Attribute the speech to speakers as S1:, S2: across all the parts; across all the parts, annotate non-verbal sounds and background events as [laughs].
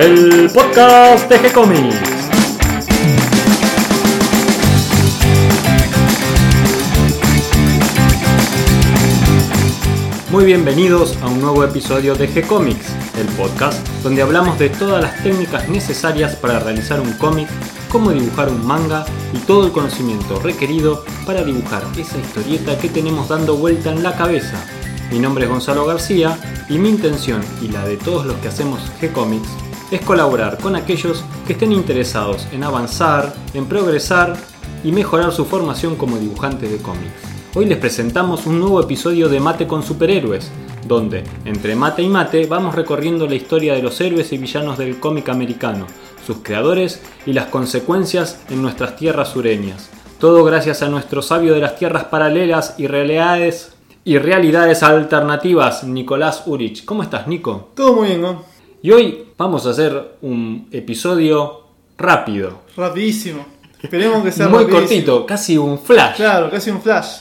S1: el podcast de G-Comics. Muy bienvenidos a un nuevo episodio de G-Comics, el podcast donde hablamos de todas las técnicas necesarias para realizar un cómic, cómo dibujar un manga y todo el conocimiento requerido para dibujar esa historieta que tenemos dando vuelta en la cabeza. Mi nombre es Gonzalo García y mi intención y la de todos los que hacemos G-Comics es colaborar con aquellos que estén interesados en avanzar, en progresar y mejorar su formación como dibujantes de cómics. Hoy les presentamos un nuevo episodio de Mate con Superhéroes, donde, entre mate y mate, vamos recorriendo la historia de los héroes y villanos del cómic americano, sus creadores y las consecuencias en nuestras tierras sureñas. Todo gracias a nuestro sabio de las tierras paralelas y realidades y realidades alternativas, Nicolás Urich. ¿Cómo estás, Nico?
S2: Todo muy bien, ¿no?
S1: Y hoy vamos a hacer un episodio rápido.
S2: Rapidísimo. Esperemos que sea
S1: Muy
S2: rapidísimo.
S1: cortito, casi un flash.
S2: Claro, casi un flash.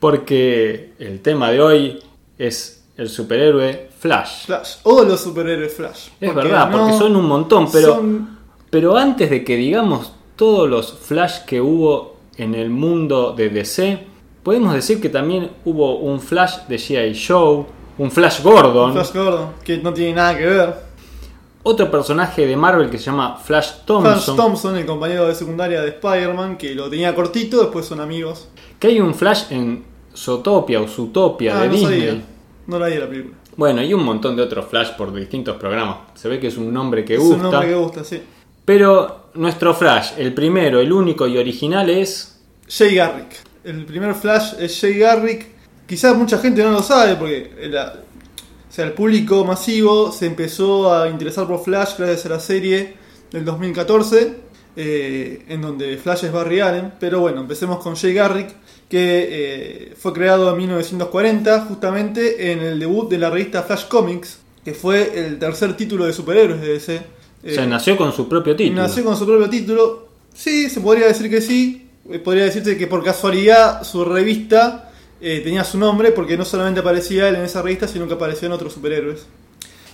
S1: Porque el tema de hoy es el superhéroe Flash.
S2: Flash. O los superhéroes Flash.
S1: Es
S2: Porque
S1: verdad,
S2: no
S1: porque son un montón, pero,
S2: son-
S1: pero antes de que digamos todos los Flash que hubo en el mundo de DC, podemos decir que también hubo un Flash de G.I. Joe, un Flash Gordon,
S2: Flash Gordon, que no tiene nada que ver.
S1: otro personaje de Marvel que se llama Flash
S2: Flash
S1: Thompson,
S2: Thompson, el compañero de secundaria de Spider-Man, que lo tenía cortito, después son amigos.
S1: que hay un Flash en Zootopia o Zootopia
S2: Ah,
S1: de
S2: no
S1: Disney.
S2: sabía. No la vi la película.
S1: Bueno, y un montón de otros Flash por distintos programas. Se ve que es un nombre que
S2: Es
S1: gusta.
S2: un nombre que gusta, sí.
S1: Pero nuestro Flash, el primero, el único y original es...
S2: Jay Garrick. El primer Flash es Jay Garrick. Quizás mucha gente no lo sabe porque la- o sea, el público masivo se empezó a interesar por Flash gracias a la serie del 2014, eh, en donde Flash es Barry Allen. Pero bueno, empecemos con Jay Garrick, que eh, fue creado en 1940, justamente en el debut de la revista Flash Comics, que fue el tercer título de superhéroes de DC.
S1: o sea,
S2: Eh,
S1: nació con su propio título.
S2: Nació con su propio título. Sí, se podría decir que sí. Eh, Podría decirse que por casualidad su revista eh, tenía su nombre porque no solamente aparecía él en esa revista, sino que aparecían otros superhéroes.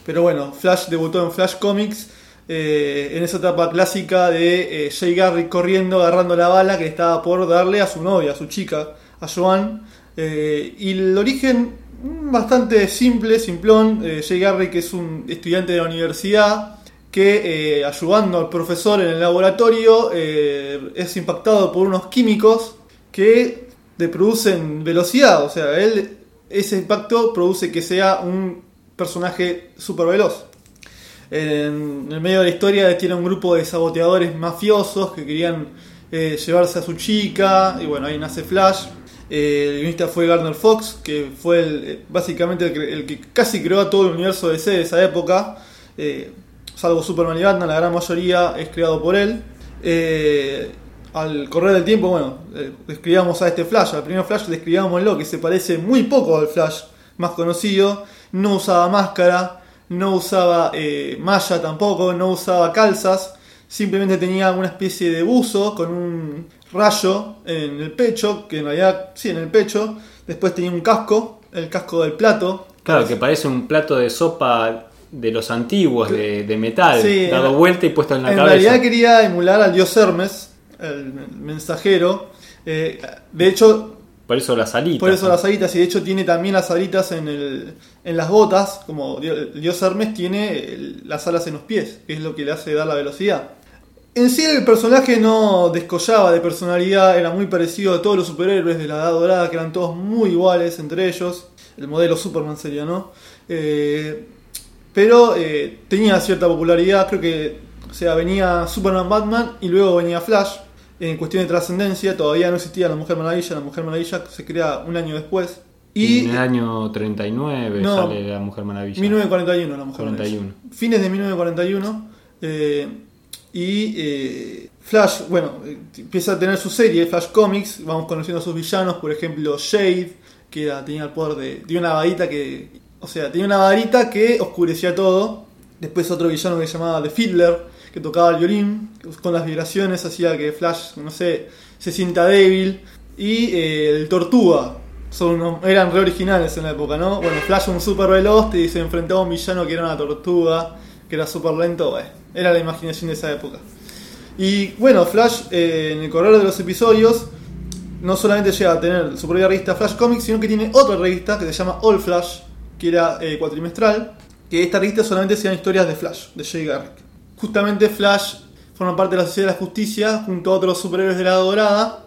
S2: Pero bueno, Flash debutó en Flash Comics eh, en esa etapa clásica de eh, Jay Garrick corriendo, agarrando la bala que estaba por darle a su novia, a su chica, a Joan. Y el origen mm, bastante simple, simplón. Jay Garrick es un estudiante de la universidad que ayudando al profesor en el laboratorio es impactado por unos químicos que le producen velocidad. O sea, él, ese impacto produce que sea un personaje súper veloz. En el medio de la historia tiene un grupo de saboteadores mafiosos que querían eh, llevarse a su chica. Y bueno, ahí nace Flash. Eh, el guionista fue Gardner Fox, que fue eh, básicamente el que, casi creó a todo el universo DC de esa época. Salvo Superman y Batman, la gran mayoría es creado por él. Al correr del tiempo, bueno, eh, describamos a este Flash, al primer Flash describámoslo, que se parece muy poco al Flash más conocido, no usaba máscara, no usaba eh, malla tampoco, no usaba calzas, simplemente tenía una especie de buzo con un rayo en el pecho, que en realidad sí, en el pecho, después tenía un casco, el casco del plato,
S1: Claro, que parece un plato de sopa de los antiguos, de, de metal,
S2: Sí,
S1: dado
S2: en-
S1: vuelta y puesto en la
S2: en
S1: cabeza.
S2: realidad quería emular al dios Hermes, el mensajero. Eh, de hecho,
S1: Por eso las alitas.
S2: por eso las alitas, y de hecho tiene también las alitas en, el, en las botas, como el dios Hermes tiene el- las alas en los pies, que es lo que le hace dar la velocidad. En sí el personaje no descollaba de personalidad, era muy parecido a todos los superhéroes de la Edad Dorada, que eran todos muy iguales entre ellos. El modelo Superman sería, ¿no? Eh, pero eh, tenía cierta popularidad, creo que, o sea, venía Superman, Batman y luego venía Flash. En cuestión de trascendencia, todavía no existía la Mujer Maravilla, la Mujer Maravilla se crea un año después.
S1: Y en el año 39
S2: No.
S1: sale la Mujer Maravilla.
S2: 1941 la Mujer
S1: 41.
S2: Maravilla. Fines de 1941. eh, y eh, Flash, bueno, empieza a tener su serie, Flash Comics. Vamos conociendo a sus villanos, por ejemplo, Shade, que era- tenía el poder de. Tenía una varita que. O sea, tenía una varita que oscurecía todo. Después otro villano que se llamaba The Fiddler, que tocaba el violín, con las vibraciones hacía que Flash, no sé, se sienta débil. Y eh, el Tortuga, son eran re originales en la época, ¿no? Bueno, Flash un super veloz y se enfrentaba a un villano que era una tortuga, que era súper lento, bueno, era la imaginación de esa época. Y bueno, Flash eh, en el correr de los episodios no solamente llega a tener su propia revista Flash Comics, sino que tiene otra revista que se llama All Flash, que era eh, cuatrimestral, que esta revista solamente se dan historias de Flash, de Jay Garrick. Justamente Flash forma parte de la Sociedad de la Justicia junto a otros superhéroes de la Dorada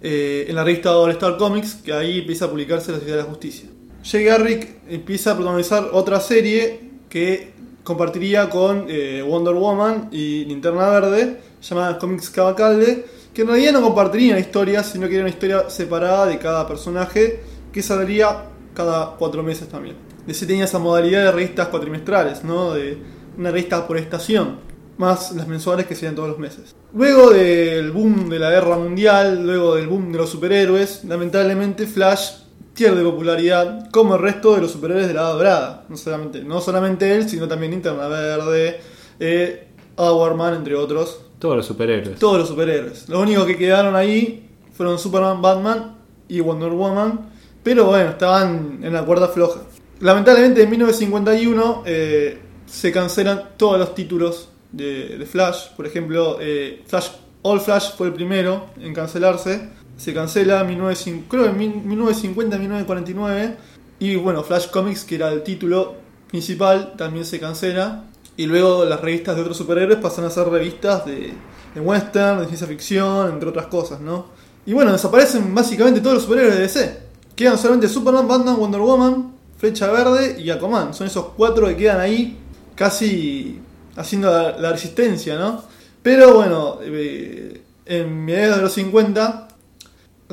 S2: eh, en la revista All Star Comics, que ahí empieza a publicarse la Sociedad de la Justicia. Jay Garrick empieza a protagonizar otra serie que compartiría con eh, Wonder Woman y Linterna Verde, llamada Comics Cabacalde, que en realidad no compartirían historias, sino que era una historia separada de cada personaje que saldría cada cuatro meses también. DC tenía esa modalidad de revistas cuatrimestrales, ¿no? De una revista por estación, más las mensuales que serían todos los meses. Luego del boom de la guerra mundial, luego del boom de los superhéroes, lamentablemente Flash pierde popularidad como el resto de los superhéroes de la Edad Dorada. No solamente, no solamente él, sino también Interna Verde, eh, Hourman, entre otros.
S1: Todos los superhéroes.
S2: Todos los superhéroes. Los únicos que quedaron ahí fueron Superman, Batman y Wonder Woman. Pero bueno, estaban en la cuerda floja. Lamentablemente en 1951 eh, se cancelan todos los títulos de, Flash. Por ejemplo, eh, Flash, All Flash fue el primero en cancelarse. Se cancela en 1950, creo en 1950-1949. Y bueno, Flash Comics, que era el título principal, también se cancela. Y luego las revistas de otros superhéroes pasan a ser revistas de, de western, de ciencia ficción, entre otras cosas, ¿no? Y bueno, desaparecen básicamente todos los superhéroes de DC. Quedan solamente Superman, Batman, Wonder Woman, Flecha Verde y Aquaman. Son esos cuatro que quedan ahí casi haciendo la, resistencia, ¿no? Pero bueno, eh, en mediados de los 50,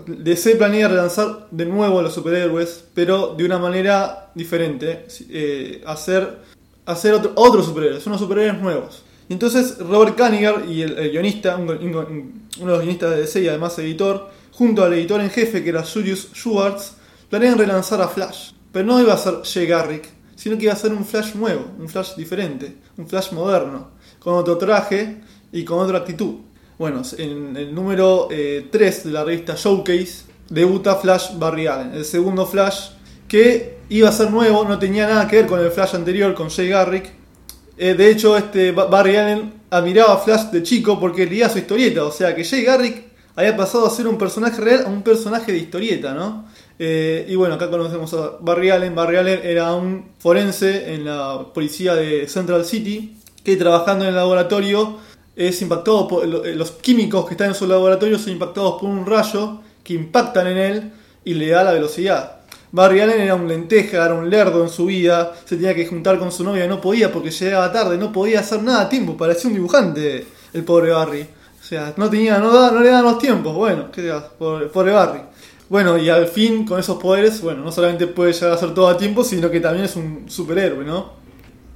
S2: DC planea relanzar de nuevo a los superhéroes, pero de una manera diferente. Eh, hacer hacer otro, otros superhéroes, unos superhéroes nuevos. Y entonces Robert Kaniger y el, guionista, un, un, uno de los guionistas de DC y además editor, junto al editor en jefe que era Julius Schwartz, planean relanzar a Flash. Pero no iba a ser Jay Garrick, sino que iba a ser un Flash nuevo, un Flash diferente, un Flash moderno, con otro traje y con otra actitud. Bueno, en el número eh, 3 de la revista Showcase debuta Flash Barry Allen, el segundo Flash que iba a ser nuevo, no tenía nada que ver con el Flash anterior, con Jay Garrick. Eh, de hecho, este Barry Allen admiraba a Flash de chico porque leía su historieta, o sea que Jay Garrick había pasado a ser un personaje real a un personaje de historieta, ¿no? Eh, y bueno, acá conocemos a Barry Allen. Barry Allen era un forense en la policía de Central City que trabajando en el laboratorio es impactado por los químicos que están en su laboratorio son impactados por un rayo que impactan en él y le da la velocidad. Barry Allen era un lenteja, era un lerdo en su vida, se tenía que juntar con su novia, no podía porque llegaba tarde, no podía hacer nada a tiempo, parecía un dibujante el pobre Barry. O sea, no tenía, no, da, no le daban los tiempos, bueno, qué digas, pobre, pobre Barry. Bueno, y al fin, con esos poderes, bueno, no solamente puede llegar a hacer todo a tiempo, sino que también es un superhéroe, ¿no?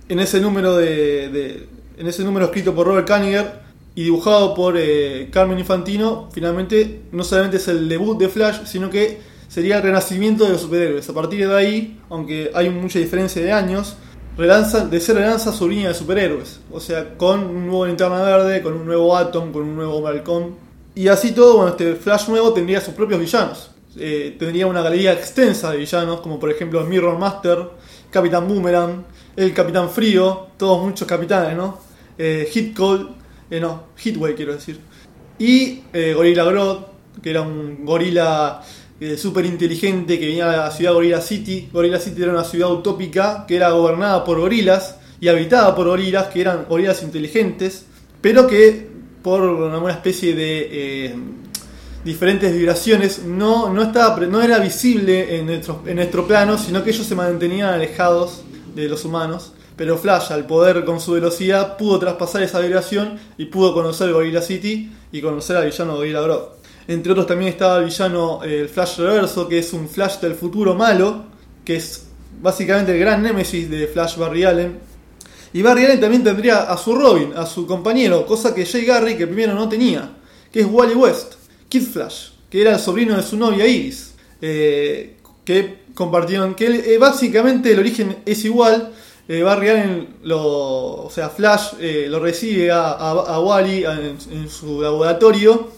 S2: En ese número de, de en ese número escrito por Robert Kaniger y dibujado por eh, Carmen Infantino, finalmente no solamente es el debut de Flash, sino que sería el renacimiento de los superhéroes. A partir de ahí, aunque hay mucha diferencia de años, relanza, de ser relanza su línea de superhéroes. O sea, con un nuevo Linterna Verde, con un nuevo Atom, con un nuevo Malcolm. Y así todo, bueno, este Flash nuevo tendría sus propios villanos. Eh, tendría una galería extensa de villanos, como por ejemplo Mirror Master, Capitán Boomerang, el Capitán Frío, todos muchos capitanes, ¿no? Eh, Hit Cold, eh, no, Hitway quiero decir. Y eh, Gorilla Grodd, que era un gorila súper inteligente que venía de la ciudad Gorilla City. Gorilla City era una ciudad utópica que era gobernada por gorilas y habitada por gorilas que eran gorilas inteligentes, pero que por una especie de diferentes vibraciones no, no, estaba, no era visible en nuestro, en nuestro plano, sino que ellos se mantenían alejados de los humanos. Pero Flash, al poder con su velocidad, pudo traspasar esa vibración y pudo conocer Gorilla City y conocer al villano Gorilla Grodd. Entre otros también estaba el villano el Flash Reverso, que es un Flash del futuro malo, que es básicamente el gran némesis de Flash Barry Allen. Y Barry Allen también tendría a su Robin, a su compañero, cosa que Jay Garrick que primero no tenía, que es Wally West, Kid Flash, que era el sobrino de su novia Iris, eh, que compartieron, que eh, básicamente el origen es igual. Eh, Barry lo, o sea, Flash eh, lo recibe a, a, Wally en, su laboratorio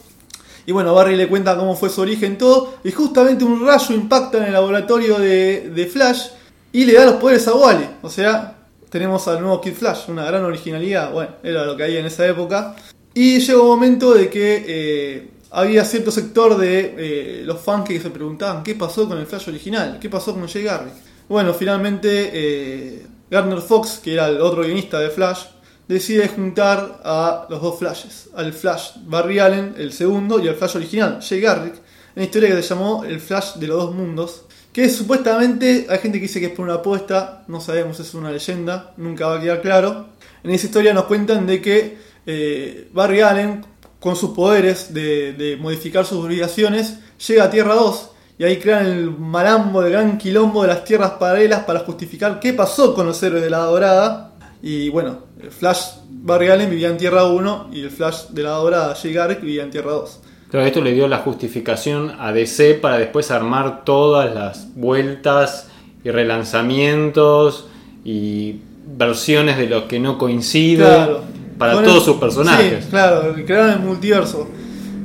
S2: y bueno, Barry le cuenta cómo fue su origen, todo. Y justamente un rayo impacta en el laboratorio de, de Flash y le da los poderes a Wally. O sea, tenemos al nuevo Kid Flash, una gran originalidad, bueno, era lo que había en esa época. Y llegó un momento de que había cierto sector de eh, los fans que se preguntaban qué pasó con el Flash original, qué pasó con Jay Garrick. Bueno, finalmente eh, Gardner Fox, que era el otro guionista de Flash, decide juntar a los dos Flashes, al Flash Barry Allen, el segundo, y al Flash original, Jay Garrick, una historia que se llamó El Flash de los dos mundos, que supuestamente hay gente que dice que es por una apuesta, no sabemos, es una leyenda, nunca va a quedar claro. En esa historia nos cuentan de que eh, Barry Allen, con sus poderes de, de modificar sus obligaciones, llega a Tierra 2 y ahí crean el malambo, el gran quilombo de las tierras paralelas para justificar qué pasó con los héroes de la Dorada. Y bueno, el Flash Barry Allen vivía en Tierra 1 y el Flash de la Dorada, Jay Garrick, vivía en Tierra 2.
S1: Claro, esto le dio la justificación a DC para después armar todas las vueltas y relanzamientos y versiones de los que no coinciden
S2: Claro.
S1: Para
S2: Con
S1: todos sus personajes.
S2: Sí, claro, crearon el multiverso.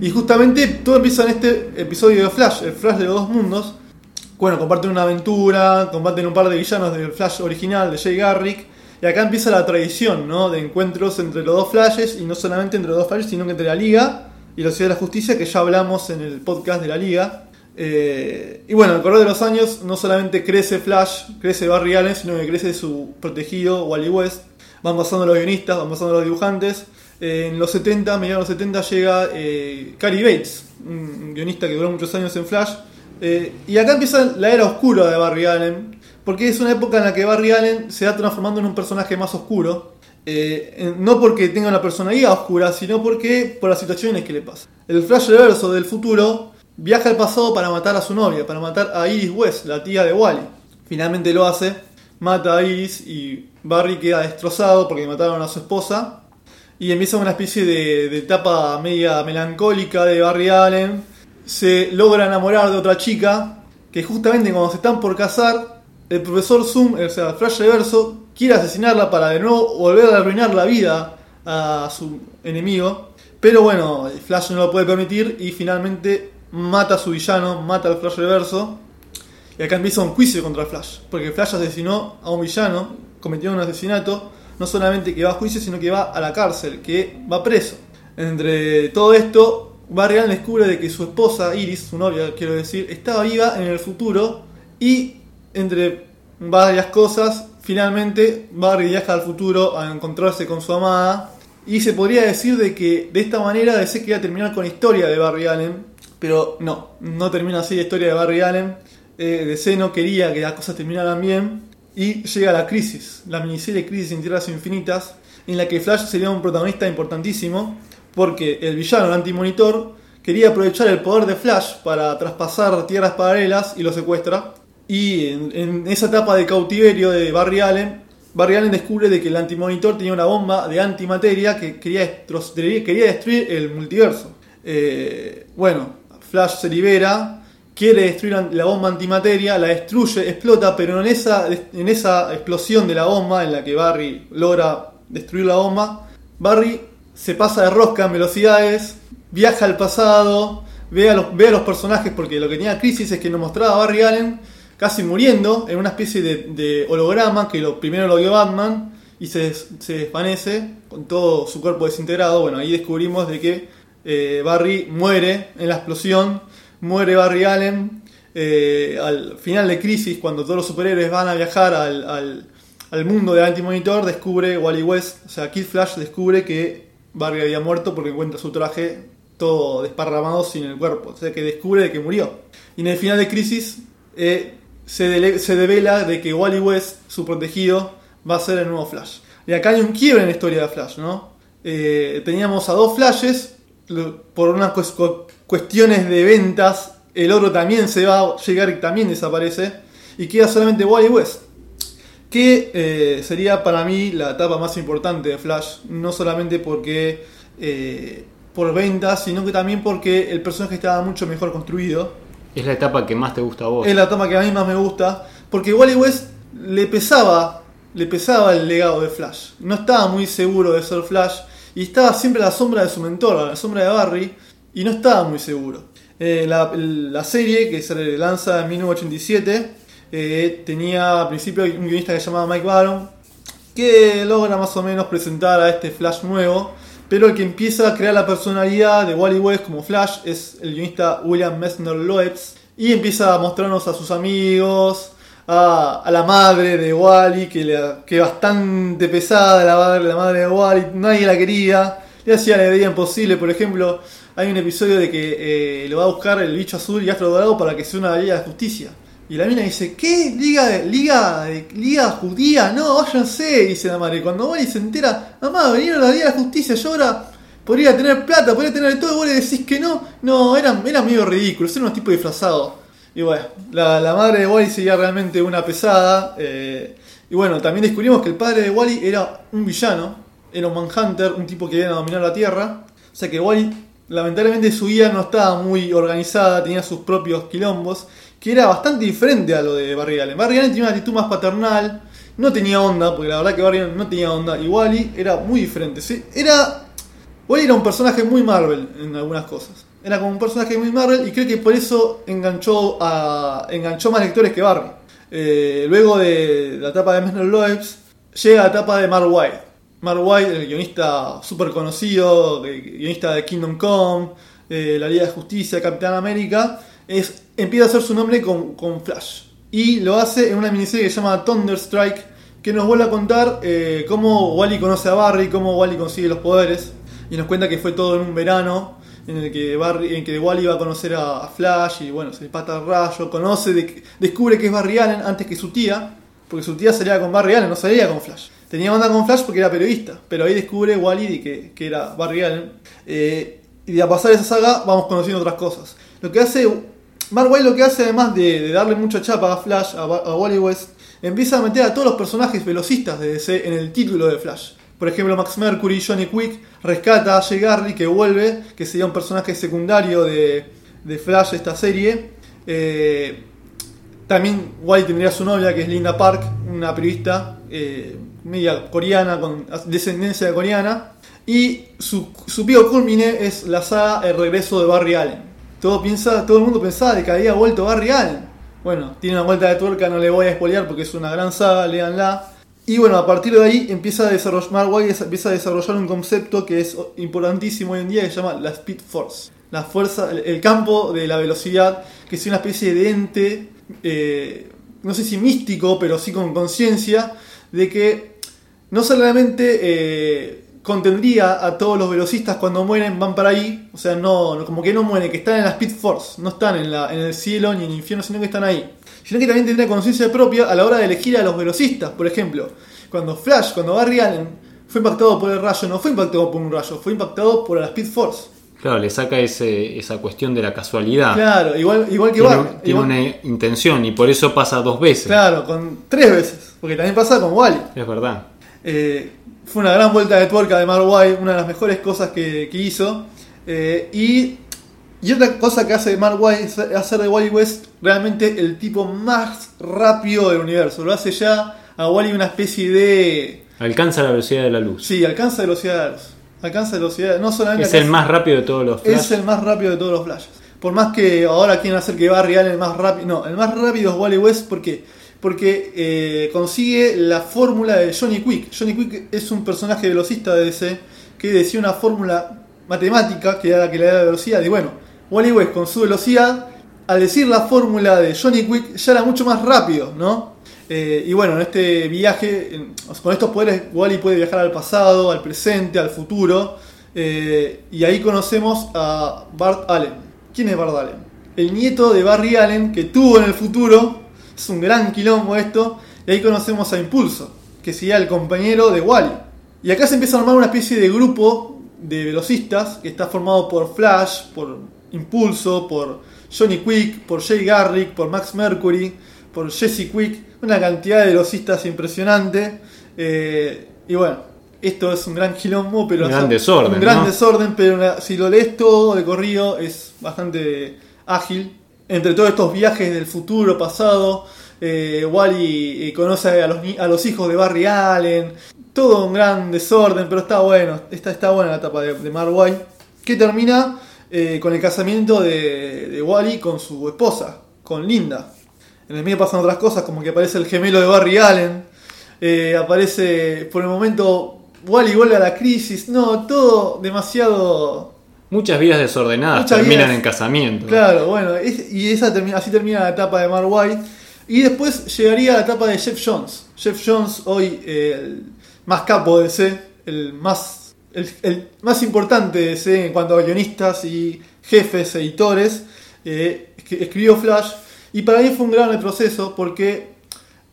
S2: Y justamente todo empieza en este episodio de Flash, el Flash de los dos mundos. Bueno, comparten una aventura, combaten un par de villanos del Flash original de Jay Garrick. Y acá empieza la tradición, ¿no? De encuentros entre los dos Flashes, y no solamente entre los dos Flashes, sino que entre la Liga y la Ciudad de la Justicia, que ya hablamos en el podcast de la Liga. Eh, y bueno, al correr de los años, no solamente crece Flash, crece Barry Allen, sino que crece su protegido Wally West. Van pasando los guionistas, van pasando los dibujantes. Eh, en los 70, mediados de los 70, llega eh, Cary Bates, un guionista que duró muchos años en Flash. Eh, y acá empieza la era oscura de Barry Allen, porque es una época en la que Barry Allen se va transformando en un personaje más oscuro. Eh, no porque tenga una personalidad oscura, sino porque por las situaciones que le pasan. El Flash reverso del futuro viaja al pasado para matar a su novia, para matar a Iris West, la tía de Wally. Finalmente lo hace, mata a Iris y Barry queda destrozado porque mataron a su esposa. Y empieza una especie de, de etapa media melancólica de Barry Allen. Se logra enamorar de otra chica que justamente cuando se están por casar, el profesor Zoom, o sea, Flash Reverso, quiere asesinarla para de nuevo volver a arruinar la vida a su enemigo. Pero bueno, Flash no lo puede permitir y finalmente mata a su villano, mata al Flash Reverso. Y acá empieza un juicio contra Flash, porque Flash asesinó a un villano, cometió un asesinato, no solamente que va a juicio, sino que va a la cárcel, que va preso. Entre todo esto, Barry Allen descubre de que su esposa, Iris, su novia, quiero decir, estaba viva en el futuro y entre varias cosas, finalmente Barry viaja al futuro a encontrarse con su amada y se podría decir de que de esta manera DC quería terminar con la historia de Barry Allen, pero no, no termina así la historia de Barry Allen. Eh, DC no quería que las cosas terminaran bien y llega la crisis, la miniserie Crisis en Tierras Infinitas, en la que Flash sería un protagonista importantísimo porque el villano, el antimonitor, quería aprovechar el poder de Flash para traspasar tierras paralelas y lo secuestra. Y en, esa etapa de cautiverio de Barry Allen, Barry Allen descubre de que el antimonitor tenía una bomba de antimateria que quería, quería destruir el multiverso. Eh, bueno, Flash se libera, quiere destruir la bomba antimateria, la destruye, explota, pero en esa, en esa explosión de la bomba en la que Barry logra destruir la bomba, Barry se pasa de rosca en velocidades, viaja al pasado, ve a los, ve a los personajes porque lo que tenía Crisis es que nos mostraba a Barry Allen casi muriendo en una especie de, holograma que lo, primero lo vio Batman y se desvanece con todo su cuerpo desintegrado. Bueno, ahí descubrimos de que eh, Barry muere en la explosión, muere Barry Allen. eh, al final de Crisis, cuando todos los superhéroes van a viajar al, al- mundo de Antimonitor, descubre Wally West, o sea, Kid Flash descubre que Barry había muerto porque encuentra su traje todo desparramado sin el cuerpo. O sea, que descubre de que murió. Y en el final de Crisis eh, se, se devela de que Wally West, su protegido, va a ser el nuevo Flash. Y acá hay un quiebre en la historia de Flash, ¿no? Eh, teníamos a dos Flashes, por cu- cuestiones de ventas, el oro también se va a llegar y también desaparece, y queda solamente Wally West que eh, sería para mí la etapa más importante de Flash, no solamente porque eh, por ventas, sino que también porque el personaje estaba mucho mejor construido.
S1: Es la etapa que más te gusta a vos.
S2: Es la etapa que a mí más me gusta, porque Wally West le pesaba, le pesaba el legado de Flash. No estaba muy seguro de ser Flash y estaba siempre a la sombra de su mentor, a la sombra de Barry, y no estaba muy seguro. Eh, la, la serie que se lanza en 1987 eh, tenía al principio un guionista que se llamaba Mike Baron, que logra más o menos presentar a este Flash nuevo, pero el que empieza a crear la personalidad de Wally West como Flash es el guionista William Messner Loebs, y empieza a mostrarnos a sus amigos, a, a la madre de Wally, que, le, que bastante pesada la madre, la madre de Wally, nadie la quería, le hacía la vida imposible, por ejemplo, hay un episodio de que eh, lo va a buscar el bicho azul y astro dorado para que sea una Liga de Justicia. Y la mina dice, ¿qué? Liga de, Liga de, Liga Judía, no, váyanse, dice la madre. Cuando Wally se entera, mamá, vinieron a la Liga de Justicia, yo ahora podría tener plata, podría tener todo, y vos le decís que no. No, era, era medio ridículo, eran unos tipos disfrazados. Y bueno, la, la madre de Wally sería realmente una pesada. eh, y bueno, también descubrimos que el padre de Wally era un villano, era un Manhunter, un tipo que iba a dominar la Tierra. O sea que Wally, lamentablemente su vida no estaba muy organizada, tenía sus propios quilombos, que era bastante diferente a lo de Barry Allen. Barry Allen tenía una actitud más paternal, no tenía onda, porque la verdad que Barry Allen no tenía onda, y Wally era muy diferente. Era, Wally era un personaje muy Marvel en algunas cosas. Era como un personaje muy Marvel y creo que por eso enganchó, a, enganchó más lectores que Barry. Eh, luego de la etapa de Messner Loebs, llega la etapa de Mark White. Mark White, el guionista súper conocido, guionista de Kingdom Come, eh, La Liga de Justicia, Capitán América, empieza a hacer su nombre con, Flash. Y lo hace en una miniserie que se llama Thunderstrike, que nos vuelve a contar eh, cómo Wally conoce a Barry, cómo Wally consigue los poderes. Y nos cuenta que fue todo en un verano, en el que, Barry, en que Wally va a conocer a, Flash y bueno, se pata el rayo, conoce, de- descubre que es Barry Allen antes que su tía, porque su tía salía con Barry Allen, no salía con Flash. Tenía onda con Flash porque era periodista, pero ahí descubre Wally que, que era Barry Allen. Eh, y a pasar esa saga vamos conociendo otras cosas. Lo que hace, Mark White lo que hace además de, darle mucha chapa a Flash, a, a Wally West, empieza a meter a todos los personajes velocistas de DC en el título de Flash. Por ejemplo, Max Mercury, Johnny Quick, rescata a Jay Garry que vuelve, que sería un personaje secundario de, Flash esta serie. Eh, también Wally tendría su novia, que es Linda Park, una periodista eh, media coreana, con descendencia coreana. Y su, su pico culmine es la saga El regreso de Barry Allen. Todo, piensa, todo el mundo pensaba de que había vuelto Barry Allen. Bueno, tiene una vuelta de tuerca, no le voy a spoilear porque es una gran saga, léanla. Y bueno, a partir de ahí empieza a desarrollar, empieza a desarrollar un concepto que es importantísimo hoy en día que se llama la Speed Force. La fuerza, el campo de la velocidad, que es una especie de ente, eh, no sé si místico, pero sí con conciencia, de que no solamente eh, contendría a todos los velocistas cuando mueren, van para ahí, o sea, no, no- como que no mueren, que están en la Speed Force, no están en, la, en el cielo ni en el infierno, sino que están ahí. Sino que también tendría conciencia propia a la hora de elegir a los velocistas, por ejemplo, cuando Flash, cuando Barry Allen fue impactado por el rayo, no fue impactado por un rayo, fue impactado por la Speed Force.
S1: Claro, le saca ese, esa cuestión de la casualidad.
S2: Claro, igual, igual que
S1: tiene tiene
S2: igual-
S1: una intención y por eso pasa dos veces.
S2: Claro, con tres veces, porque también pasa con Wally.
S1: Es verdad.
S2: Eh, fue una gran vuelta de tuerca de Mark White, una de las mejores cosas que, que hizo. Eh, y, y otra cosa que hace Mark White es hacer de Wally West realmente el tipo más rápido del universo. Lo hace ya a Wally una especie de...
S1: Alcanza la velocidad de la luz.
S2: Sí, alcanza velocidad de la luz. Alcanza velocidad, no solamente
S1: es el más rápido de todos los
S2: es
S1: Flash.
S2: el más rápido de todos los flashes. Por más que ahora quieren hacer que Barry Allen el más rápido. No, el más rápido es Wally West porque, porque eh, consigue la fórmula de Johnny Quick. Johnny Quick es un personaje velocista de DC que decía una fórmula matemática que era la que le da la velocidad. Y bueno, Wally West con su velocidad, al decir la fórmula de Johnny Quick, ya era mucho más rápido, ¿no? Eh, y bueno, en este viaje, con estos poderes, Wally puede viajar al pasado, al presente, al futuro. eh, y ahí conocemos a Bart Allen. ¿Quién es Bart Allen? El nieto de Barry Allen que tuvo en el futuro. Es un gran quilombo esto. Y ahí conocemos a Impulso, que sería el compañero de Wally. Y acá se empieza a armar una especie de grupo de velocistas que está formado por Flash, por Impulso, por Johnny Quick, por Jay Garrick, por Max Mercury, por Jesse Quick, una cantidad de velocistas impresionante. Eh, y bueno, esto es un gran quilombo, pero
S1: Un gran
S2: o sea,
S1: desorden,
S2: Un gran
S1: ¿no?
S2: desorden, pero si lo lees todo de corrido es bastante ágil. Entre todos estos viajes del futuro, pasado, eh, Wally eh, conoce a los, a los hijos de Barry Allen. Todo un gran desorden, pero está bueno. Está, está buena la etapa de, de White. Que termina eh, con el casamiento de, de Wally con su esposa, con Linda. En el medio pasan otras cosas, como que aparece el gemelo de Barry Allen. Eh, aparece por el momento Wally vuelve a la crisis. No, todo demasiado.
S1: Muchas vidas desordenadas
S2: Muchas
S1: terminan
S2: vidas-
S1: en casamiento.
S2: Claro, bueno, es- y esa termina, así termina la etapa de Mark White. Y después llegaría la etapa de Jeff Jones. Jeff Jones, hoy eh, el más capo de DC, el más, el, el más importante de DC en cuanto a guionistas y jefes, editores, eh, escribió Flash. Y para mí fue un gran proceso porque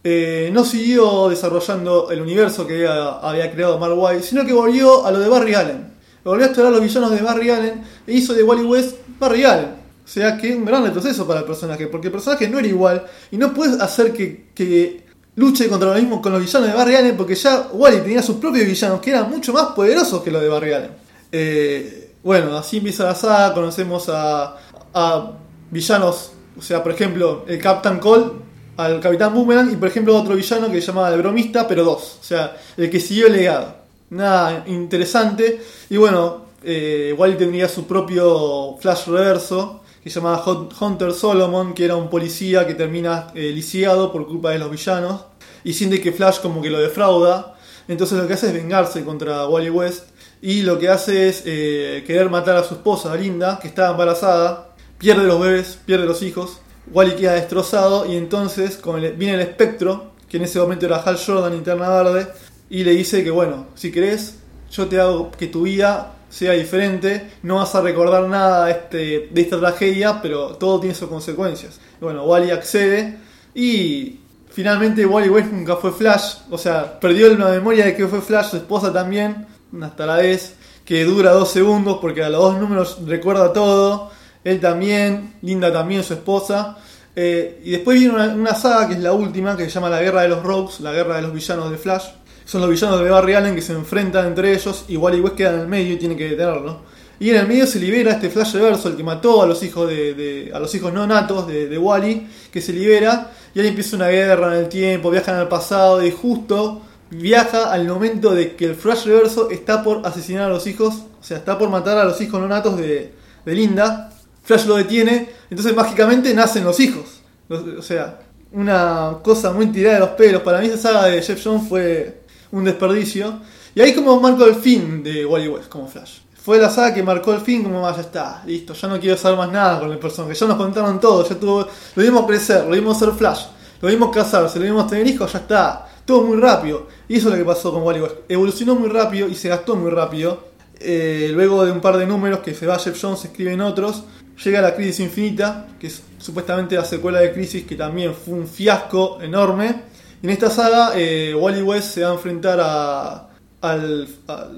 S2: eh, no siguió desarrollando el universo que había, había creado Mark White, sino que volvió a lo de Barry Allen. Volvió a explorar los villanos de Barry Allen e hizo de Wally West Barry Allen. O sea que un gran retroceso para el personaje, porque el personaje no era igual y no puedes hacer que, luche contra lo mismo con los villanos de Barry Allen, porque ya Wally tenía sus propios villanos que eran mucho más poderosos que los de Barry Allen. Eh, bueno, así empieza la saga, conocemos a, a villanos, o sea, por ejemplo, el Captain Cole al Capitán Boomerang y por ejemplo otro villano que se llamaba el Bromista, pero dos, o sea, el que siguió el legado. Nada interesante. Y bueno, eh, Wally tendría su propio Flash reverso que se llamaba Hun- Hunter Solomon, que era un policía que termina eh, lisiado por culpa de los villanos y siente que Flash como que lo defrauda. Entonces lo que hace es vengarse contra Wally West y lo que hace es eh, querer matar a su esposa, Linda, que estaba embarazada, pierde los bebés, pierde los hijos, Wally queda destrozado y entonces viene el espectro, que en ese momento era Hal Jordan, Interna Verde, y le dice que bueno, si querés, yo te hago que tu vida sea diferente, no vas a recordar nada de, este, esta tragedia, pero todo tiene sus consecuencias. Bueno, Wally accede y finalmente Wally West nunca fue Flash, o sea, perdió la memoria de que fue Flash, su esposa también, una taradez, que dura dos segundos porque a los dos números recuerda todo, él también, Linda también, su esposa. Eh, y después viene una saga que es la última, que se llama La Guerra de los Rogues, la guerra de los villanos de Flash. Son los villanos de Barry Allen que se enfrentan entre ellos y Wally West queda en el medio y tiene que detenerlo. Y en el medio se libera este Flash reverso, el que mató a los hijos de, a los hijos no natos de, de Wally, que se libera y ahí empieza una guerra en el tiempo, viajan al pasado y justo viaja al momento de que el Flash reverso está por asesinar a los hijos, o sea, está por matar a los hijos no natos de, de Linda. Flash lo detiene, entonces mágicamente nacen los hijos. O sea, una cosa muy tirada de los pelos. Para mí esa saga de Jeff Jones fue un desperdicio. Y ahí como marcó el fin de Wally West como Flash. Fue la saga que marcó el fin como "Ah, ya está, listo, ya no quiero saber más nada con el personaje. Ya nos contaron todo, ya tuvo, lo vimos crecer, lo vimos ser Flash, lo vimos casarse, lo vimos tener hijos, ya está. Todo muy rápido. Y eso es lo que pasó con Wally West. Evolucionó muy rápido y se gastó muy rápido. Eh, luego de un par de números que se va Jeff Jones, escriben otros, llega la Crisis Infinita, que es supuestamente la secuela de Crisis, que también fue un fiasco enorme. En esta saga, eh, Wally West se va a enfrentar a, al,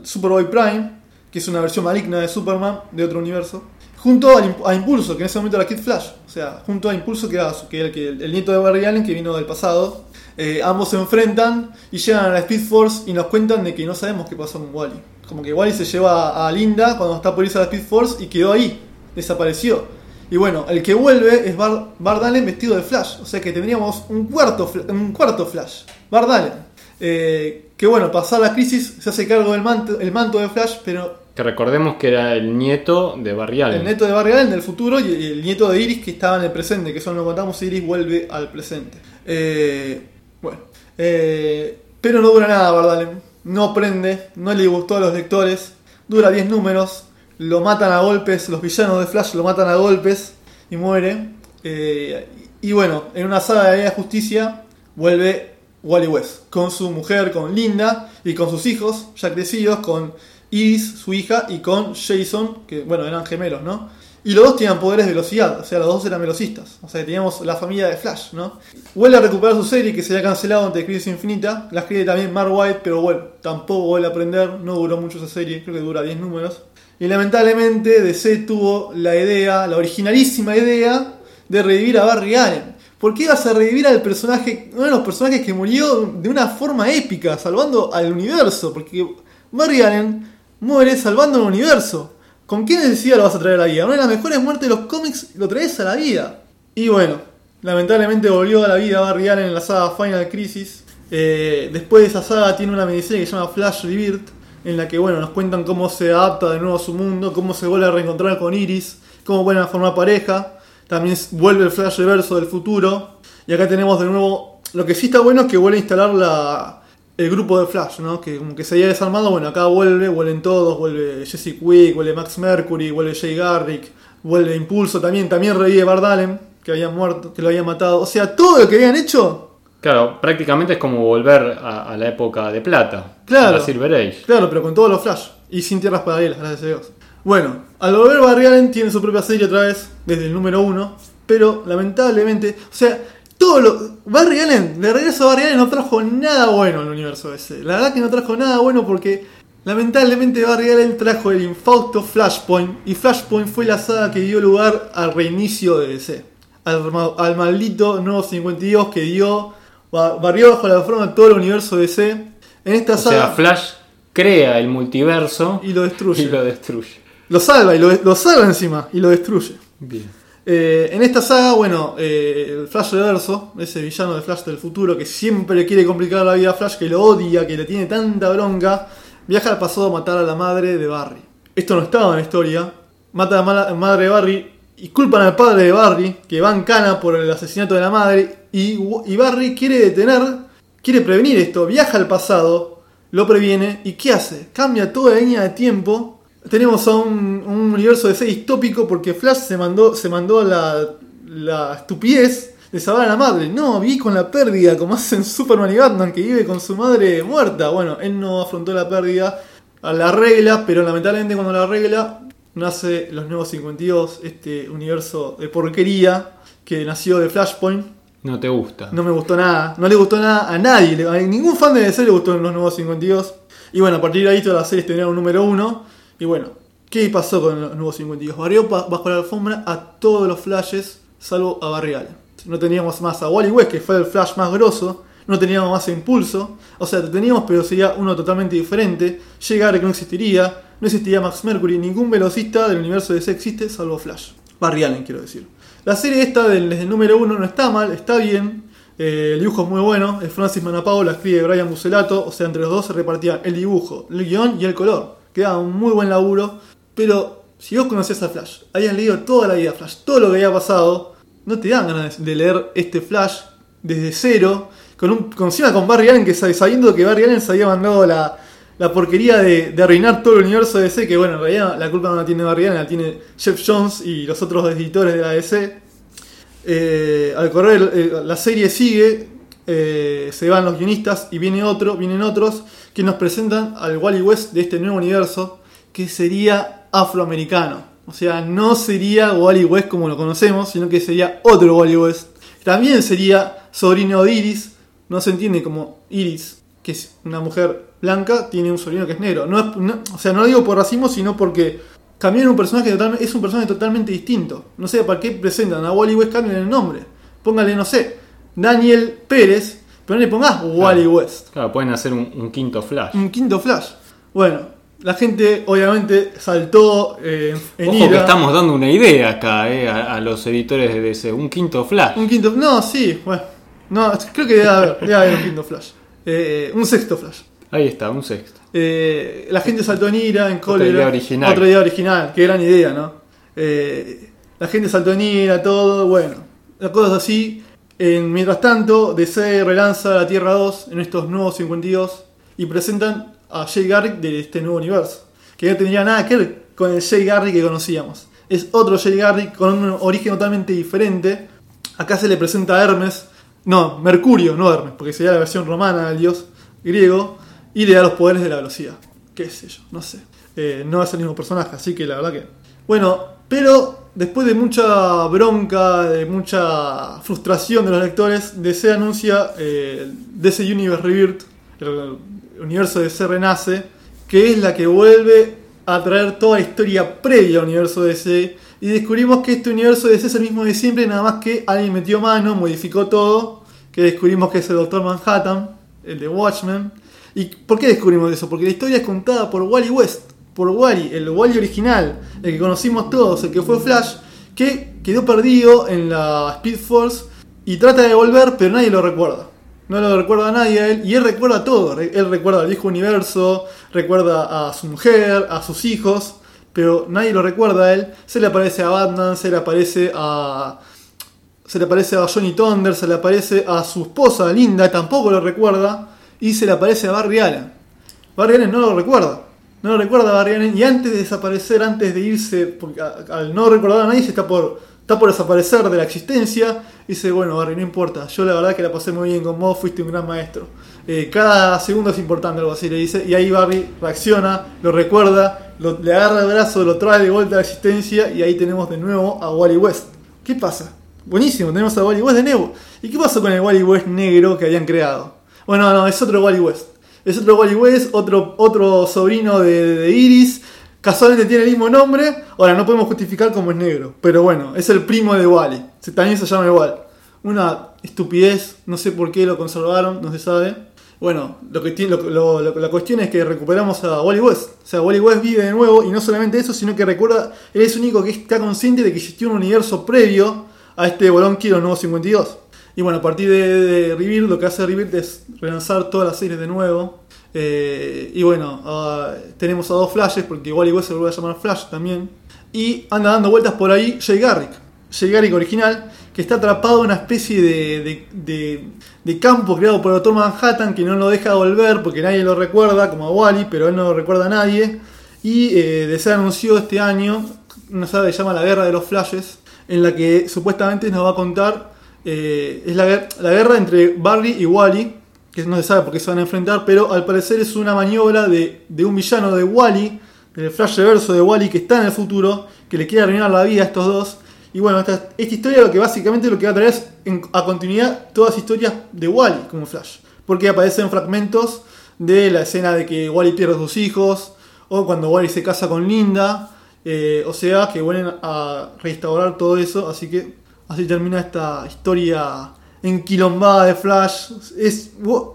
S2: Superboy Prime, que es una versión maligna de Superman de otro universo, junto a Impulso, que en ese momento era Kid Flash. O sea, junto a Impulso, que era, que- el nieto de Barry Allen, que vino del pasado. Eh, ambos se enfrentan y llegan a la Speed Force y nos cuentan de que no sabemos qué pasó con Wally. Como que Wally se lleva a Linda cuando está por irse a la Speed Force y quedó ahí, desapareció. Y bueno, el que vuelve es Bar Allen vestido de Flash. O sea que tendríamos un cuarto, un cuarto Flash. Bard Allen. Eh, que bueno, pasar la crisis se hace cargo del manto, el manto de Flash, pero
S1: Que recordemos que era el nieto de Barry Allen.
S2: el nieto de Barry Allen del futuro y el nieto de Iris que estaba en el presente, que solo nos contamos Iris vuelve al presente. Eh, bueno, eh, pero no dura nada Bard Allen. No prende, no le gustó a los lectores. Dura 10 números, lo matan a golpes, los villanos de Flash lo matan a golpes y muere. Eh, y bueno, en una saga de la Justicia vuelve Wally West con su mujer, con Linda y con sus hijos ya crecidos, con Iris, su hija, y con Jason, que bueno, eran gemelos, ¿no? Y los dos tenían poderes de velocidad, o sea, los dos eran velocistas. O sea, teníamos la familia de Flash, ¿no? Vuelve a recuperar su serie que se había cancelado ante Crisis Infinita. La escribe también Mark White, pero bueno, tampoco vuelve a aprender. No duró mucho esa serie, creo que dura 10 números. Y lamentablemente DC tuvo la idea, la originalísima idea, de revivir a Barry Allen. ¿Por qué ibas a revivir al personaje, uno de los personajes que murió de una forma épica, salvando al universo? Porque Barry Allen muere salvando al universo. ¿Con qué necesidad lo vas a traer a la vida? Una de las mejores muertes de los cómics lo traes a la vida. Y bueno, lamentablemente volvió a la vida Barry Allen en la saga Final Crisis. Eh, después de esa saga tiene una miniserie que se llama Flash Rebirth, en la que bueno, nos cuentan cómo se adapta de nuevo a su mundo, cómo se vuelve a reencontrar con Iris, cómo vuelven a formar pareja. También vuelve el Flash Reverso del futuro. Y acá tenemos de nuevo. Lo que sí está bueno es que vuelve a instalar la, el grupo de Flash, ¿no? Que como que se había desarmado, bueno, acá vuelve, vuelven todos, vuelve Jesse Quick, vuelve Max Mercury, vuelve Jay Garrick, vuelve Impulso también, también revive Bardalen, que había muerto, que lo había matado. O sea, todo lo que habían hecho,
S1: Claro, prácticamente es como volver a, a la época de plata.
S2: Claro.
S1: a La Silver Age.
S2: claro, pero con todos los Flash y sin tierras paralelas, gracias a Dios. Bueno, al volver Barry Allen tiene su propia serie otra vez, desde el número uno, pero lamentablemente, o sea, todo lo. Barry Allen, de regreso a Barry Allen no trajo nada bueno al universo ese. La verdad que no trajo nada bueno porque lamentablemente Barry Allen trajo el infausto Flashpoint y Flashpoint fue la saga que dio lugar al reinicio de DC. Al, al maldito nuevo 52 que dio, barrió bajo la forma todo el universo DC. En esta
S1: O
S2: saga
S1: sea, Flash crea el multiverso
S2: y lo destruye.
S1: y lo destruye.
S2: Lo salva y lo, lo salva encima y lo destruye.
S1: Bien.
S2: Eh, en esta saga, bueno, eh, el Flash Reverso, ese villano de Flash del futuro que siempre le quiere complicar la vida a Flash, que lo odia, que le tiene tanta bronca, viaja al pasado a matar a la madre de Barry. Esto no estaba en la historia. Mata a la madre de Barry y culpan al padre de Barry, que va en cana por el asesinato de la madre. Y, Barry quiere detener, quiere prevenir esto, viaja al pasado, lo previene y ¿qué hace? Cambia toda la línea de tiempo tenemos a un, un universo de 6 distópico porque Flash se mandó, se mandó la, la estupidez de salvar a la madre. No, vi con la pérdida, como hacen Superman y Batman, que vive con su madre muerta. Bueno, él no afrontó la pérdida, la arregla, pero lamentablemente cuando la arregla, nace los nuevos 52, este universo de porquería que nació de Flashpoint.
S1: No te gusta.
S2: No me gustó nada, no le gustó nada a nadie, a ningún fan de DC le gustó los nuevos 52. Y bueno, a partir de ahí todas las series tendrían un número uno. Y bueno, ¿qué pasó con los nuevos 52? Barrió bajo la alfombra a todos los flashes, salvo a Barry Allen. No teníamos más a Wally West, que fue el flash más grosso. No teníamos más Impulso. O sea, teníamos, pero sería uno totalmente diferente. Llegar que no existiría. No existiría Max Mercury. Ningún velocista del universo DC existe, salvo Flash. Barry Allen, quiero decir. La serie esta, del- desde el número uno, no está mal, está bien. Eh, el dibujo es muy bueno. Es Francis Manapao, la escribe Brian Bucelato. O sea, entre los dos se repartían el dibujo, el guion y el color. Quedaba un muy buen laburo. Pero si vos conocías a Flash, habías leído toda la vida Flash, todo lo que había pasado, no te dan ganas de leer este Flash desde cero. Con un, con, con Barry Allen, que sab- sabiendo que Barry Allen se había mandado la, la porquería de, arruinar todo el universo de DC, que bueno, en realidad la culpa no la tiene Barry la tiene Jeff Jones y los otros editores de la DC. Eh, al correr eh, la serie sigue, eh, se van los guionistas y viene otro, vienen otros que nos presentan al Wally West de este nuevo universo que sería afroamericano. O sea, no sería Wally West como lo conocemos, sino que sería otro Wally West. También sería sobrino de Iris, no se entiende como Iris, que es una mujer blanca, tiene un sobrino que es negro. No es- no- o sea, no lo digo por racismo, sino porque cambiaron un personaje totalmente, es un personaje totalmente distinto. No sé para qué presentan a Wally West, cambien el nombre. Póngale, no sé, Daniel Pérez, pero no le pongas Wally West.
S1: Claro, pueden hacer un, un quinto Flash.
S2: Un quinto Flash. Bueno, la gente obviamente saltó eh, en
S1: Ojo
S2: ira.
S1: que estamos dando una idea acá eh, a, a los editores de DC. Un quinto Flash.
S2: Un quinto. No, sí, bueno. No, creo que debe haber, debe haber un quinto Flash. Eh, un sexto Flash.
S1: Ahí está, un sexto.
S2: Eh, la gente saltó en ira, en cólera.
S1: idea original.
S2: Otra idea original, qué gran idea, ¿no? Eh, la gente saltó en ira, todo, bueno. Las cosas así. En- mientras tanto, DC relanza la Tierra 2 en estos nuevos 52 y presentan a Jay Garrick de este nuevo universo. Que no tendría nada que ver con el Jay Garrick que conocíamos. Es otro Jay Garrick con un origen totalmente diferente. Acá se le presenta a Hermes, no, Mercurio, no Hermes, porque sería la versión romana del dios griego, y le da los poderes de la velocidad. Qué sé yo, no sé. Eh, no es el mismo personaje, así que la verdad que. Bueno, pero después de mucha bronca, de mucha frustración de los lectores, DC anuncia eh, DC Universe Rebirth, el universo de DC Renace, que es la que vuelve a traer toda la historia previa al universo DC. Y descubrimos que este universo es el mismo de siempre, nada más que alguien metió mano, modificó todo. Que descubrimos que es el Doctor Manhattan, el de Watchmen. ¿Y por qué descubrimos eso? Porque la historia es contada por Wally West, por Wally, el Wally original, el que conocimos todos, el que fue Flash, que quedó perdido en la Speed Force y trata de volver, pero nadie lo recuerda. No lo recuerda a nadie a él, y él recuerda todo. Él recuerda al viejo universo, recuerda a su mujer, a sus hijos, pero nadie lo recuerda a él. Se le aparece a Batman, se le aparece a. Se le aparece a Johnny Thunder, se le aparece a su esposa Linda, tampoco lo recuerda. y se le aparece a Barry Allen. Barry Allen no lo recuerda. No lo recuerda a Barry Allen y antes de desaparecer, antes de irse, porque al no recordar a nadie, se está por, está por desaparecer de la existencia. Dice, bueno, Barry, no importa. Yo la verdad que la pasé muy bien con vos, fuiste un gran maestro. Eh, cada segundo es importante, algo así le dice. Y ahí Barry reacciona, lo recuerda, lo- le agarra el brazo, lo trae de vuelta a la existencia y ahí tenemos de nuevo a Wally West. ¿Qué pasa? Buenísimo, tenemos a Wally West de nuevo. ¿Y qué pasó con el Wally West negro que habían creado? Bueno, no, es otro Wally West. Es otro Wally West, otro, otro sobrino de, Iris. Casualmente tiene el mismo nombre. Ahora, no podemos justificar cómo es negro. Pero bueno, es el primo de Wally. También se llama igual. Una estupidez, no sé por qué lo conservaron, no se sabe. Bueno, lo que tiene, lo- lo- la cuestión es que recuperamos a Wally West. O sea, Wally West vive de nuevo y no solamente eso, sino que recuerda, él es único que está consciente de que existió un universo previo a este Bolón Kiro Nuevo 52. Y bueno, a partir de, de lo que hace Rebirth es relanzar todas las series de nuevo. Eh, y bueno, ah, tenemos a dos Flashes, porque Wally West se vuelve a llamar Flash también. Y anda dando vueltas por ahí Jay Garrick. Jay Garrick original, que está atrapado en una especie de, de, campo creado por el Doctor Manhattan que no lo deja volver porque nadie lo recuerda, como a Wally, pero él no lo recuerda a nadie. Y eh, de ser anunció este año una que se llama La Guerra de los Flashes, en la que supuestamente nos va a contar, eh, es la, la guerra entre Barry y Wally, que no se sabe por qué se van a enfrentar, pero al parecer es una maniobra de, de un villano de Wally, del Flash reverso de Wally que está en el futuro, que le quiere arruinar la vida a estos dos. Y bueno, esta, historia lo que básicamente lo que va a traer es a continuidad todas las historias de Wally como Flash. Porque aparecen fragmentos de la escena de que Wally pierde a sus hijos, o cuando Wally se casa con Linda, eh, o sea, que vuelven a restaurar todo eso, así que así termina esta historia enquilombada de Flash. Es,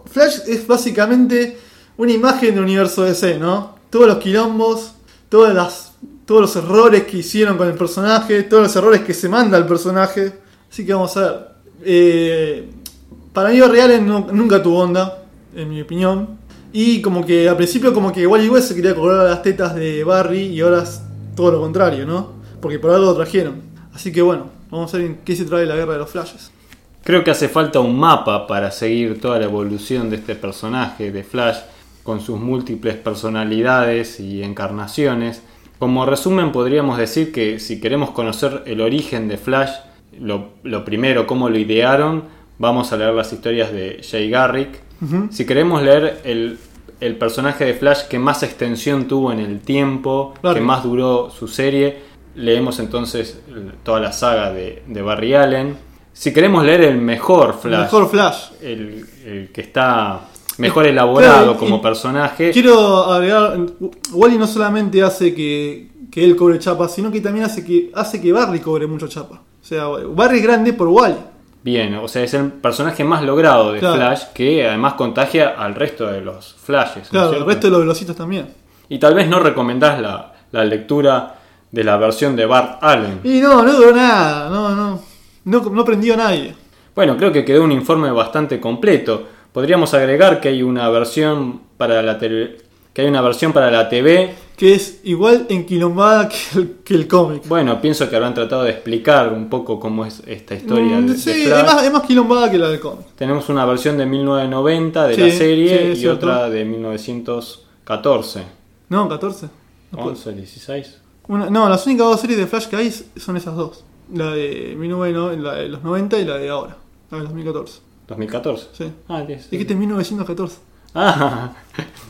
S2: Flash es básicamente una imagen del universo DC, ¿no? Todos los quilombos, todas las, todos los errores que hicieron con el personaje, todos los errores que se manda al personaje. Así que vamos a ver. Eh, para mí Allen no- nunca tuvo onda, en mi opinión. Y como que al principio como que Wally West se quería colgar las tetas de Barry y ahora todo lo contrario, ¿no? Porque por algo lo trajeron. Así que bueno, vamos a ver en qué se trae la guerra de los flashes.
S1: Creo que hace falta un mapa para seguir toda la evolución de este personaje de Flash con sus múltiples personalidades y encarnaciones. Como resumen podríamos decir que si queremos conocer el origen de Flash, lo, lo primero, cómo lo idearon, vamos a leer las historias de Jay Garrick. Si queremos leer el, el personaje de Flash que más extensión tuvo en el tiempo, que más duró su serie, leemos entonces el- toda la saga de, de Barry Allen. Si queremos leer el mejor Flash,
S2: Mejor Flash.
S1: el, el que está mejor elaborado
S2: Claro,
S1: como personaje,
S2: Quiero agregar, Wally no solamente hace que, que él cobre chapa, sino que también hace que, hace que Barry cobre mucho chapa. O sea, Barry es grande por Wally.
S1: bien, o sea, es el personaje más logrado de
S2: Claro.
S1: Flash que además contagia al resto de los Flashes. ¿no
S2: Claro,
S1: cierto?
S2: resto de los velocitos también.
S1: Y tal vez no recomendás la, la lectura de la versión de Bart Allen.
S2: Y no, no duró nada, no, no. No, no prendió a nadie.
S1: Bueno, creo que quedó un informe bastante completo. Podríamos agregar que hay una versión para la tele- que hay una versión para la TV.
S2: Que es igual enquilombada que el, que el cómic.
S1: Bueno, pienso que habrán tratado de explicar un poco cómo es esta historia
S2: Mm,
S1: de, de
S2: sí, es más, es más quilombada que la del cómic.
S1: Tenemos una versión de 1990 de
S2: Sí,
S1: la serie y otra de 1914.
S2: No, 14. No, puede
S1: 11, 16.
S2: Una- no, las únicas dos series de Flash que hay son esas dos. La de 1990, la de los 90 y la de ahora. La de 2014.
S1: 2014.
S2: Sí.
S1: Ah, 10.
S2: Dijiste 1914.
S1: Ah,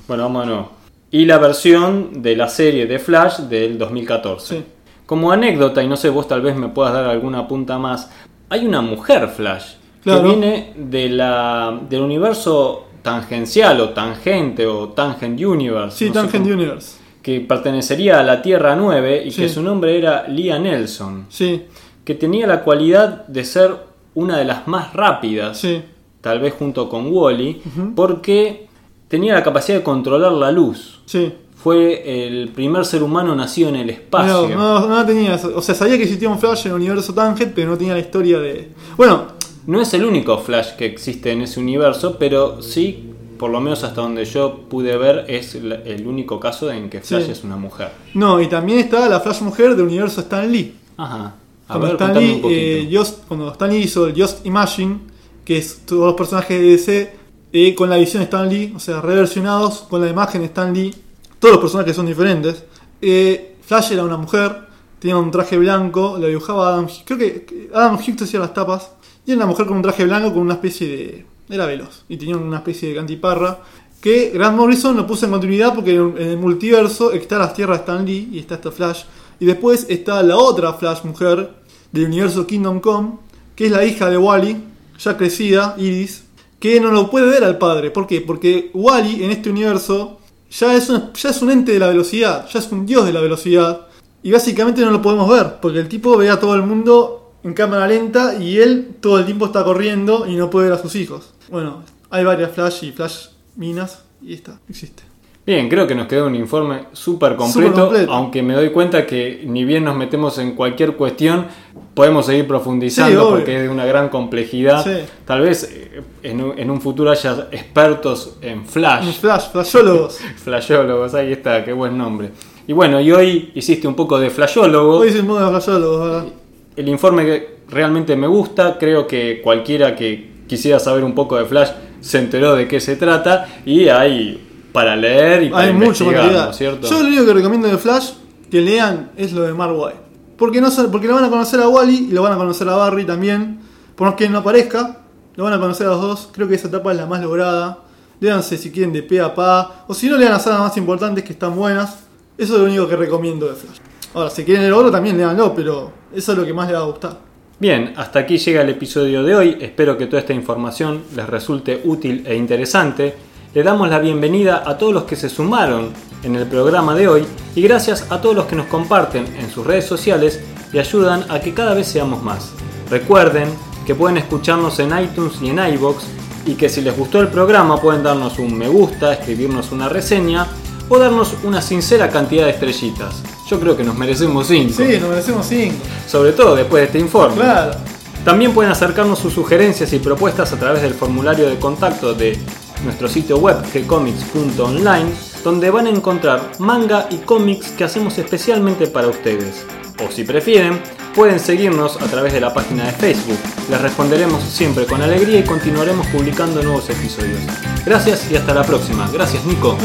S1: bueno, vamos. Y la versión de la serie de Flash del 2014.
S2: Sí.
S1: Como anécdota, y no sé, vos tal vez me puedas dar alguna punta más, hay una mujer Flash
S2: Claro.
S1: que viene de la, del universo tangencial o tangente o Tangent Universe.
S2: Sí,
S1: no
S2: Tangent
S1: cómo-
S2: Universe.
S1: Que pertenecería a la Tierra 9 y
S2: Sí.
S1: que su nombre era Lia Nelson.
S2: Sí,
S1: Que tenía la cualidad de ser una de las más rápidas
S2: sí.
S1: tal vez junto con Wally, porque tenía la capacidad de controlar la luz.
S2: Sí.
S1: Fue el primer ser humano nacido en el espacio.
S2: No, no, no tenía. O sea, sabía que existía un Flash en el universo Tangent, pero no tenía la historia de. Bueno,
S1: No es el único Flash que existe en ese universo, pero sí, por lo menos hasta donde yo pude ver, es el el único caso en que Flash
S2: Sí.
S1: es una mujer.
S2: no, y también está la Flash mujer del universo Stan Lee.
S1: Ajá.
S2: Cuando
S1: ver,
S2: Stan Lee, eh, Just- cuando Stan Lee hizo el Just Imagine, que es todos los personajes de DC eh, con la visión de Stan Lee, o sea, reversionados con la imagen de Stan Lee. Todos los personajes son diferentes. Eh, Flash era una mujer, tenía un traje blanco, la dibujaba Adam. Creo que Adam Hughes hacía las tapas. Y era una mujer con un traje blanco con una especie de. Era veloz. Y tenía una especie de cantiparra. Que Grant Morrison lo puso en continuidad porque en el multiverso está las tierras de Stan Lee y está esta Flash. Y después está la otra Flash mujer del universo Kingdom Come, que es la hija de Wally, ya crecida, Iris, que no lo puede ver al padre. ¿Por qué? Porque Wally en este universo ya es, un, ya es un ente de la velocidad, ya es un dios de la velocidad. Y básicamente no lo podemos ver, porque el tipo ve a todo el mundo en cámara lenta y él todo el tiempo está corriendo y no puede ver a sus hijos. Bueno, hay varias Flash y Flash minas y está, existe.
S1: Bien, creo que nos quedó un informe súper completo, aunque me doy cuenta que ni bien nos metemos en cualquier cuestión, podemos seguir profundizando porque es de una gran complejidad.
S2: Sí.
S1: Tal vez eh, en un, en un futuro haya expertos en Flash,
S2: Flash, flashólogos. [laughs]
S1: flashólogos, ahí está, qué buen nombre. Y bueno, y hoy hiciste un poco de flashólogo.
S2: Hoy es el modo de flashólogos, ¿verdad?
S1: El informe que realmente me gusta, creo que cualquiera que quisiera saber un poco de Flash se enteró de qué se trata y hay para leer y para
S2: Hay mucho material.
S1: ¿no es cierto?
S2: Yo lo único que recomiendo de Flash que lean es lo de Mark White. Porque, no, porque lo van a conocer a Wally y lo van a conocer a Barry también. Por más que no aparezca, lo van a conocer a los dos. Creo que esa etapa es la más lograda. Léanse si quieren de pe a pa. O si no, lean las sagas más importantes que están buenas. Eso es lo único que recomiendo de Flash. Ahora, si quieren el oro también leanlo, pero eso es lo que más les va a gustar.
S1: Bien, hasta aquí llega el episodio de hoy. Espero que toda esta información les resulte útil e interesante. Le damos la bienvenida a todos los que se sumaron en el programa de hoy y gracias a todos los que nos comparten en sus redes sociales y ayudan a que cada vez seamos más. Recuerden que pueden escucharnos en iTunes y en iBox y que si les gustó el programa pueden darnos un me gusta, escribirnos una reseña o darnos una sincera cantidad de estrellitas. Yo creo que nos merecemos 5,
S2: Sí, nos merecemos 5.
S1: sobre todo después de este informe.
S2: Claro.
S1: También pueden acercarnos sus sugerencias y propuestas a través del formulario de contacto de nuestro sitio web gcomics.online, donde van a encontrar manga y cómics que hacemos especialmente para ustedes. O si prefieren, pueden seguirnos a través de la página de Facebook. Les responderemos siempre con alegría y continuaremos publicando nuevos episodios. Gracias y hasta la próxima. Gracias Nico.